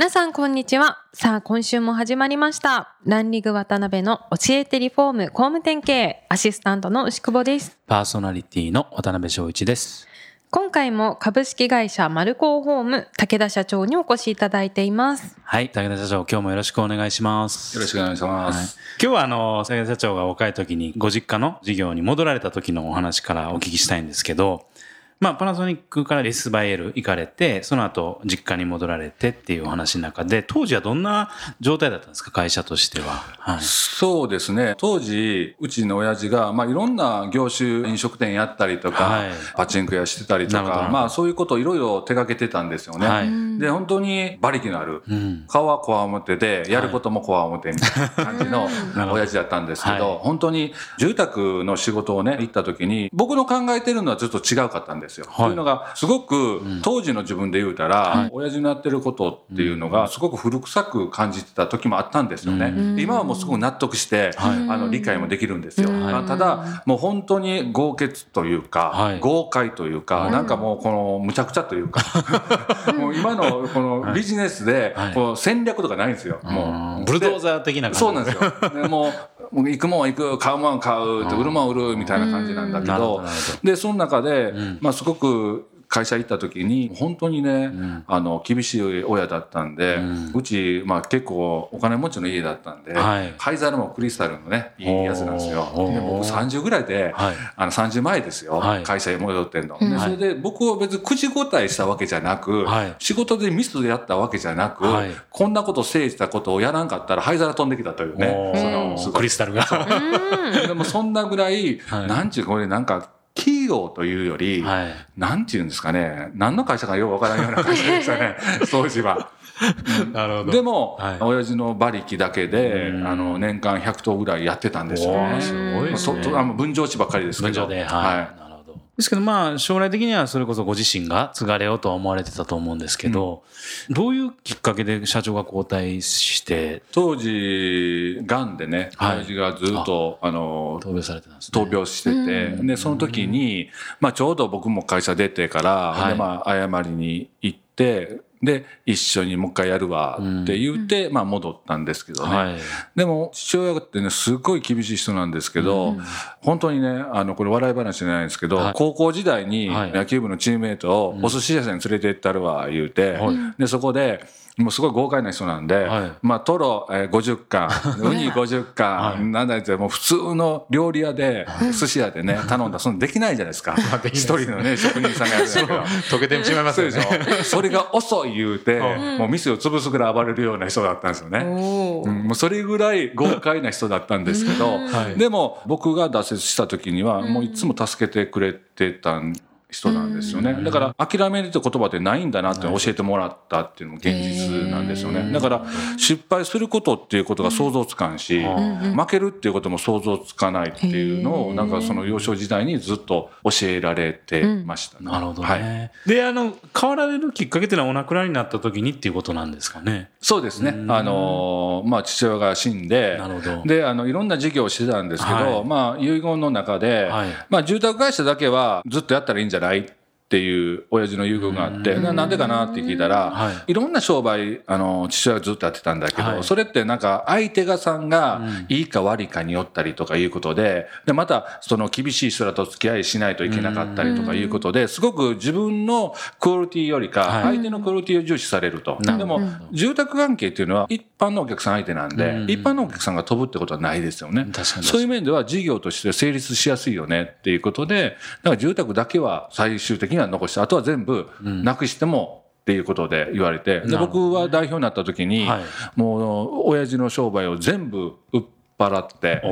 皆さんこんにちはさあ今週も始まりましたランリング渡辺の教えてリフォーム工務店経営アシスタントの牛久保ですパーソナリティの渡辺翔一です。今回も株式会社マルコーホーム武田社長にお越しいただいていますはい、武田社長、今日もよろしくお願いします。よろしくお願いしまはいす。、今日はあの武田社長が若い時にご実家の事業に戻られた時のお話からお聞きしたいんですけど、まあ、パナソニックからレスバイエル行かれて、その後実家に戻られてっていうお話の中で、当時はどんな状態だったんですか、会社としては。はい。そうですね。当時、うちの親父が、まあ、いろんな業種、飲食店やったりとか、はいパチンコ屋してたりとか、まあ、そういうことをいろいろ手掛けてたんですよね。はいで、本当に馬力のある。うん。顔はこわもてで、やることもこわもてみたいな感じの 親父だったんですけはいど、本当に住宅の仕事をね、行った時に、僕の考えてるのはずっと違うかったんですよ。はいというのが、すごく当時の自分で言うたら、親父のやってることっていうのが、すごく古臭く感じてた時もあったんですよね。今はもうすごく納得して、あの、理解もできるんですよ。まあただ、もう本当に豪傑というか、はい豪快というか、なんかもうこのむちゃくちゃというか、もう今のこのビジネスではいこう戦略とかないんですよ。もう。ブルドーザー的な感じ。そうなんですよ。でもう、もう行くもんは行く、買うもんは買う、売るもんは売るみたいな感じなんだけどで、その中で、まあすごく、会社行った時に、本当にね、あの、厳しい親だったんで、うち、まあ結構お金持ちの家だったんで、はい。灰皿もクリスタルのね、いいやつなんですよ。で僕30ぐらいで、はい。あの30前ですよ、はい。会社に戻ってんの。でそれで僕は別に口答えしたわけじゃなく、はい。仕事でミスでやったわけじゃなく、はい。こんなことせいしたことをやらんかったら灰皿飛んできたというね。そのクリスタルが。でもそんなぐらい、はい。なんちゅう、これなんか、企業というより、はい。なんていうんですかね、何の会社かよくわからんような会社でしたね、当時は。なるほど。でも、はい親父の馬力だけで、うんあの、年間100頭ぐらいやってたんですよね。すごいですね。あの分譲地ばっかりですけど。分譲で、はい。はなるほど。ですけど、まあ、将来的にはそれこそご自身が継がれようとは思われてたと思うんですけど、どういうきっかけで社長が交代して、当時、癌でね、はい。親父がずっと、あの、闘病されてたんですね。闘病してて、で、その時に、まあちょうど僕も会社出てから、はい。でまあ謝りに行って、で、一緒にもう一回やるわって言って、まあ戻ったんですけどね。はい。でも、父親ってね、すごい厳しい人なんですけど、本当にね、あの、これ笑い話じゃないんですけど、はい。高校時代にはい。野球部のチームメイトをお寿司屋さんに連れて行ったるわ、言うて、はい。で、そこで、もうすごい豪快な人なんで、はい。まあ、トロ、えー50貫、ウニ50貫、なんだって、もう普通の料理屋で、寿司屋でね、頼んだ。ら、そんなできないじゃないですか。一人のね、職人さんがやるんだけど。溶けてしまいますそうでしょ。それが遅い言うて、もう店を潰すぐらい暴れるような人だったんですよね。おうんもうそれぐらい豪快な人だったんですけど、はい。でも僕が挫折した時にはもういつも助けてくれてた人なんですよね。だから諦めるって言葉ってないんだなって教えてもらったっていうのも現実なんですよね。だから失敗することっていうことが想像つかんし、負けるっていうことも想像つかないっていうのをなんかその幼少時代にずっと教えられてましたね。なるほどね。はいで、あの、変わられるきっかけっていうのはお亡くなりになった時にっていうことなんですかね。そうですね。あのーまあ、父親が死んでなるほど、で、あの、いろんな事業をしてたんですけど、はいまあ、遺言の中で、はいまあ、住宅会社だけはずっとやったらいいんじゃないっていう親父の遺言があって、ななんでかなって聞いたら、、はい。ろんな商売、あの、父親がずっとやってたんだけど、はい。それってなんか相手がさんがいいか悪いかによったりとかいうことで、で、またその厳しい人らと付き合いしないといけなかったりとかいうことで、すごく自分のクオリティよりか、はい。相手のクオリティを重視されると。でも、住宅関係っていうのは一般のお客さん相手なんで、うん。一般のお客さんが飛ぶってことはないですよね。確かに。そういう面では事業として成立しやすいよねっていうことで、だから住宅だけは最終的には残して、あとは全部なくしてもっていうことで言われて、で僕は代表になった時に、はい。もう親父の商売を全部売っ払って、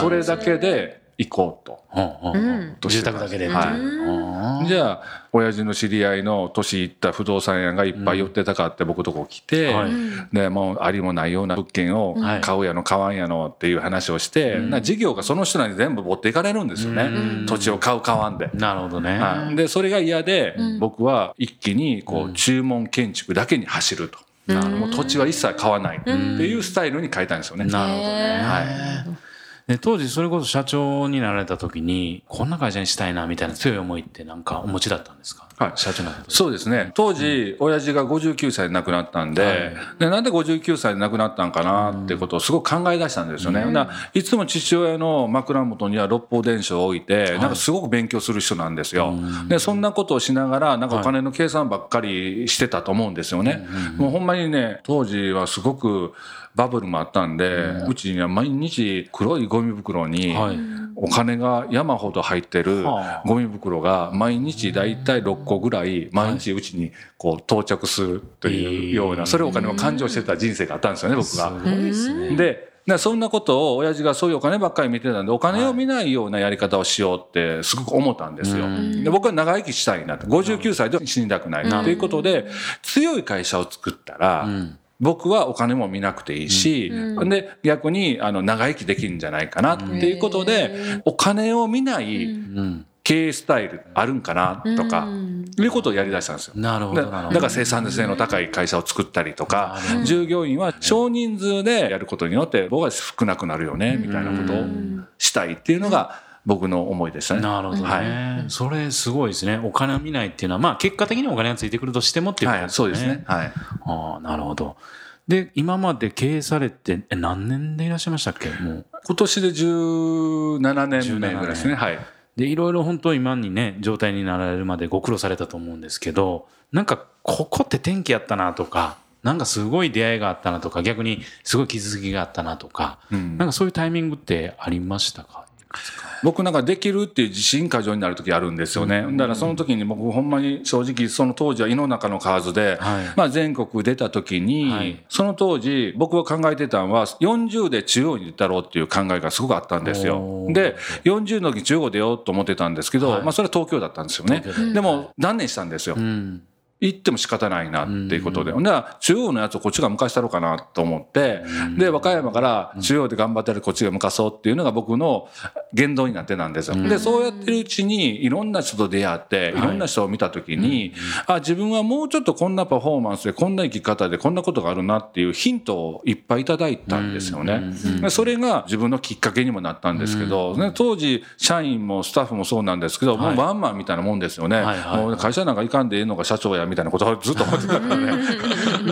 それだけで行こうと。うんうんうん。住宅だけではい。うん。じゃあ親父の知り合いの年いった不動産屋がいっぱい寄ってたかって僕とこ来て、はい。でもうありもないような物件をはい。買うやの買わんやのっていう話をして、な事業がその人らに全部持っていかれるんですよね、うん。土地を買う買わんで。なるほどね。はい、でそれが嫌で、僕は一気にこう注文建築だけに走ると、もう土地は一切買わないっていうスタイルに変えたんですよね。なるほどね。はいで当時それこそ社長になられた時にこんな会社にしたいなみたいな強い思いってなんかお持ちだったんですか、はい。社長になそうですね。当時、親父が59歳で亡くなったんで、はい。でなんで59歳で亡くなったんかなってことをすごく考え出したんですよね。ないつも父親の枕元には六法伝書を置いて、なんかすごく勉強する人なんですよ。で、そんなことをしながら、なんかお金の計算ばっかりしてたと思うんですよね。もうほんまにね、当時はすごく、バブルもあったんで、うちには毎日黒いゴミ袋にはい。お金が山ほど入ってるはあ。ゴミ袋が毎日だいたい6個ぐらい毎日うちにこう到着するというようなそれをお金を勘定してた人生があったんですよね僕が。でそんなことを親父がそういうお金ばっかり見てたんでお金を見ないようなやり方をしようってすごく思ったんですよ。で僕は長生きしたいなって59歳で死にたくないっていうことで強い会社を作ったら、ん僕はお金も見なくていいし、で逆にあの長生きできるんじゃないかなっていうことで、お金を見ないうん、経営スタイルあるんかなとか、いうことをやりだしたんですよ。なるほだどなるほど。だから生産性の高い会社を作ったりとか従業員は少人数でやることによって僕は少なくなるよねみたいなことをしたいっていうのが僕の思いでしたね。なるほどね、はいそれすごいですね。お金を見ないっていうのは、まあ結果的にお金がついてくるとしてもっていうことはい、そうですね。。はい。ああ、なるほど。で、今まで経営されて、え何年でいらっしゃいましたっけ？もう。今年で17年目ぐらいですね。はい。で、いろいろ本当今にね、状態になられるまでご苦労されたと思うんですけど、なんか、ここって天気やったなとか、なんかすごい出会いがあったなとか、逆にすごい気づきがあったなとか、んなんかそういうタイミングってありましたか？僕なんかできるっていう自信過剰になる時あるんですよね。だからその時に僕ほんまに正直その当時は胃の中の数で、はいまあ全国出た時に、はいその当時僕が考えてたのは40で中央に出たろうっていう考えがすごくあったんですよで、40の時中央出ようと思ってたんですけど、はいまあそれは東京だったんですよね。でも断念したんですよ。うん。行っても仕方ないなっていうことで。ほんなら中央のやつをこっちが向かしたろうかなと思って、で、和歌山から中央で頑張ってるこっちが向かそうっていうのが僕の言動になってたんですよ。で、そうやってるうちにいろんな人と出会って、い。ろんな人を見たときに、あ、自分はもうちょっとこんなパフォーマンスで、こんな生き方で、こんなことがあるなっていうヒントをいっぱいいただいたんですよね。でそれが自分のきっかけにもなったんですけど、ね当時、社員もスタッフもそうなんですけど、もうワンマンみたいなもんですよね。はいはいもう会社なんか行かんでええのが社長やみたいなことをずっと思ってたからね。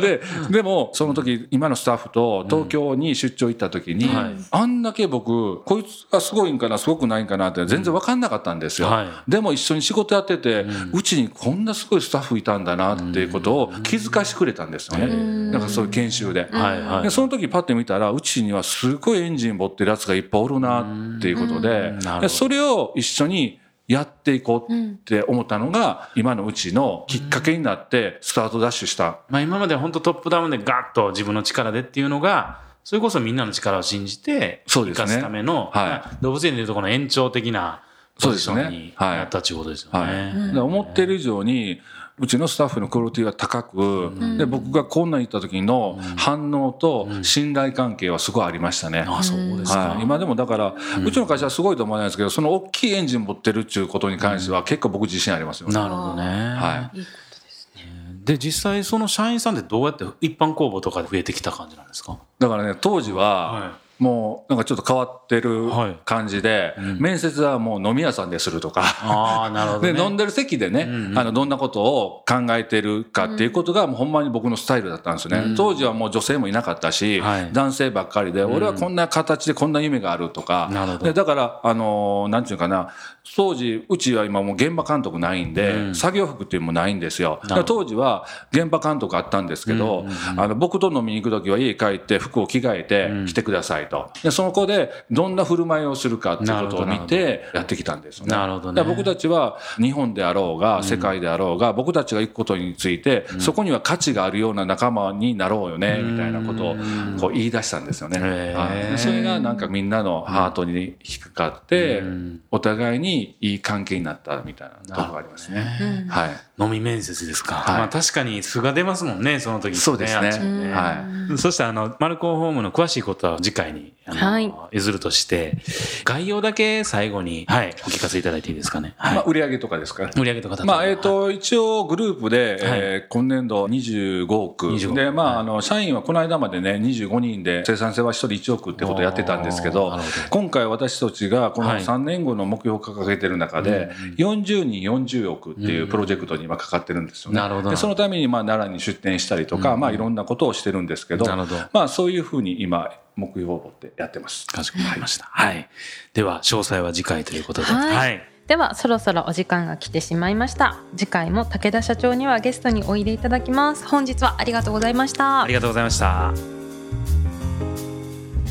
で、でも、その時、今のスタッフと東京に出張行った時に、はい。あんだけ僕、こいつがすごいんかな、すごくないんかなって全然分かんなかったんですよ。はい。でも一緒に仕事やってて、うちにこんなすごいスタッフいたんだなっていうことを気づかしてくれたんですよね。だからそういう研修で。はいはい。でその時パッて見たらうちにはすごいエンジン持ってるやつがいっぱいおるなっていうことで。でそれを一緒にやっていこうって思ったのが今のうちのきっかけになってスタートダッシュした。まあ今まで本当トップダウンでガッと自分の力でっていうのが、それこそみんなの力を信じて、生かすための、はい。まあ動物園でいうとこの延長的なポジションにはい。なったっていうことですよはい、ね。思ってる以上にうちのスタッフのクオリティが高く、で僕がこんなに行った時の反応と信頼関係はすごいありましたね。あ、そうですか。はい、今でもだから、うちの会社はすごいと思わないですけどその大きいエンジン持ってるっていうことに関しては結構僕自信ありますよね。なるほどね。はいいですね。で、実際その社員さんってどうやって一般公募とかで増えてきた感じなんですか？だからね当時は、はもうなんかちょっと変わってるはい。感じで、面接はもう飲み屋さんでするとか。ああ、なるほど、でね。飲んでる席でね、あのどんなことを考えてるかっていうことがもうほんまに僕のスタイルだったんですよね、当時はもう女性もいなかったし、はい。男性ばっかりで、俺はこんな形でこんな夢があるとか、なるほど。でだから、あのーなんていうかな当時うちは今もう現場監督ないんで、うん。作業服っていうのもないんですよ。当時は現場監督あったんですけど、あの僕と飲みに行く時は家帰って服を着替えて来てくださいと、でその子でどんな振る舞いをするかっていうことを見てやってきたんですよね。なるほどね。僕たちは日本であろうが世界であろうが、僕たちが行くことについて、そこには価値があるような仲間になろうよね、みたいなことをこう言い出したんですよね、それがなんかみんなのハートに引っかかって、お互いにいい関係になったみたいなところがありますね。はい。飲み面接ですか？はい。まあ確かに素が出ますもんね、その時そうですね。あっちにはそしたら、あの、マルコホームの詳しいことは次回に、はい。譲るとして、概要だけ最後に、はい、お聞かせいただいていいですかね？はい。まあ、売上とかですか売上とかだまあ、えっ、と、一応グループで、えー今年度25億。25で、まあ、あの、社員はこの間までね、25人で生産性は1人1億ってことをやってたんですけど今回私たちがこのはい。3年後の目標を掲げてる中で、40人40億っていうプロジェクトに今かかってるんですよね。なるほどで、そのために、まあ、奈良に出店したりとか、まあ、いろんなことをしてるんですけど、なるほどまあ、そういうふうに今、目標を持ってやってます。かしこまりました。はい。では、詳細は次回ということで。はいはい。ではそろそろお時間が来てしまいました次回も武田社長にはゲストにおいでいただきます本日はありがとうございましたありがとうございました。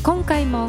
今回も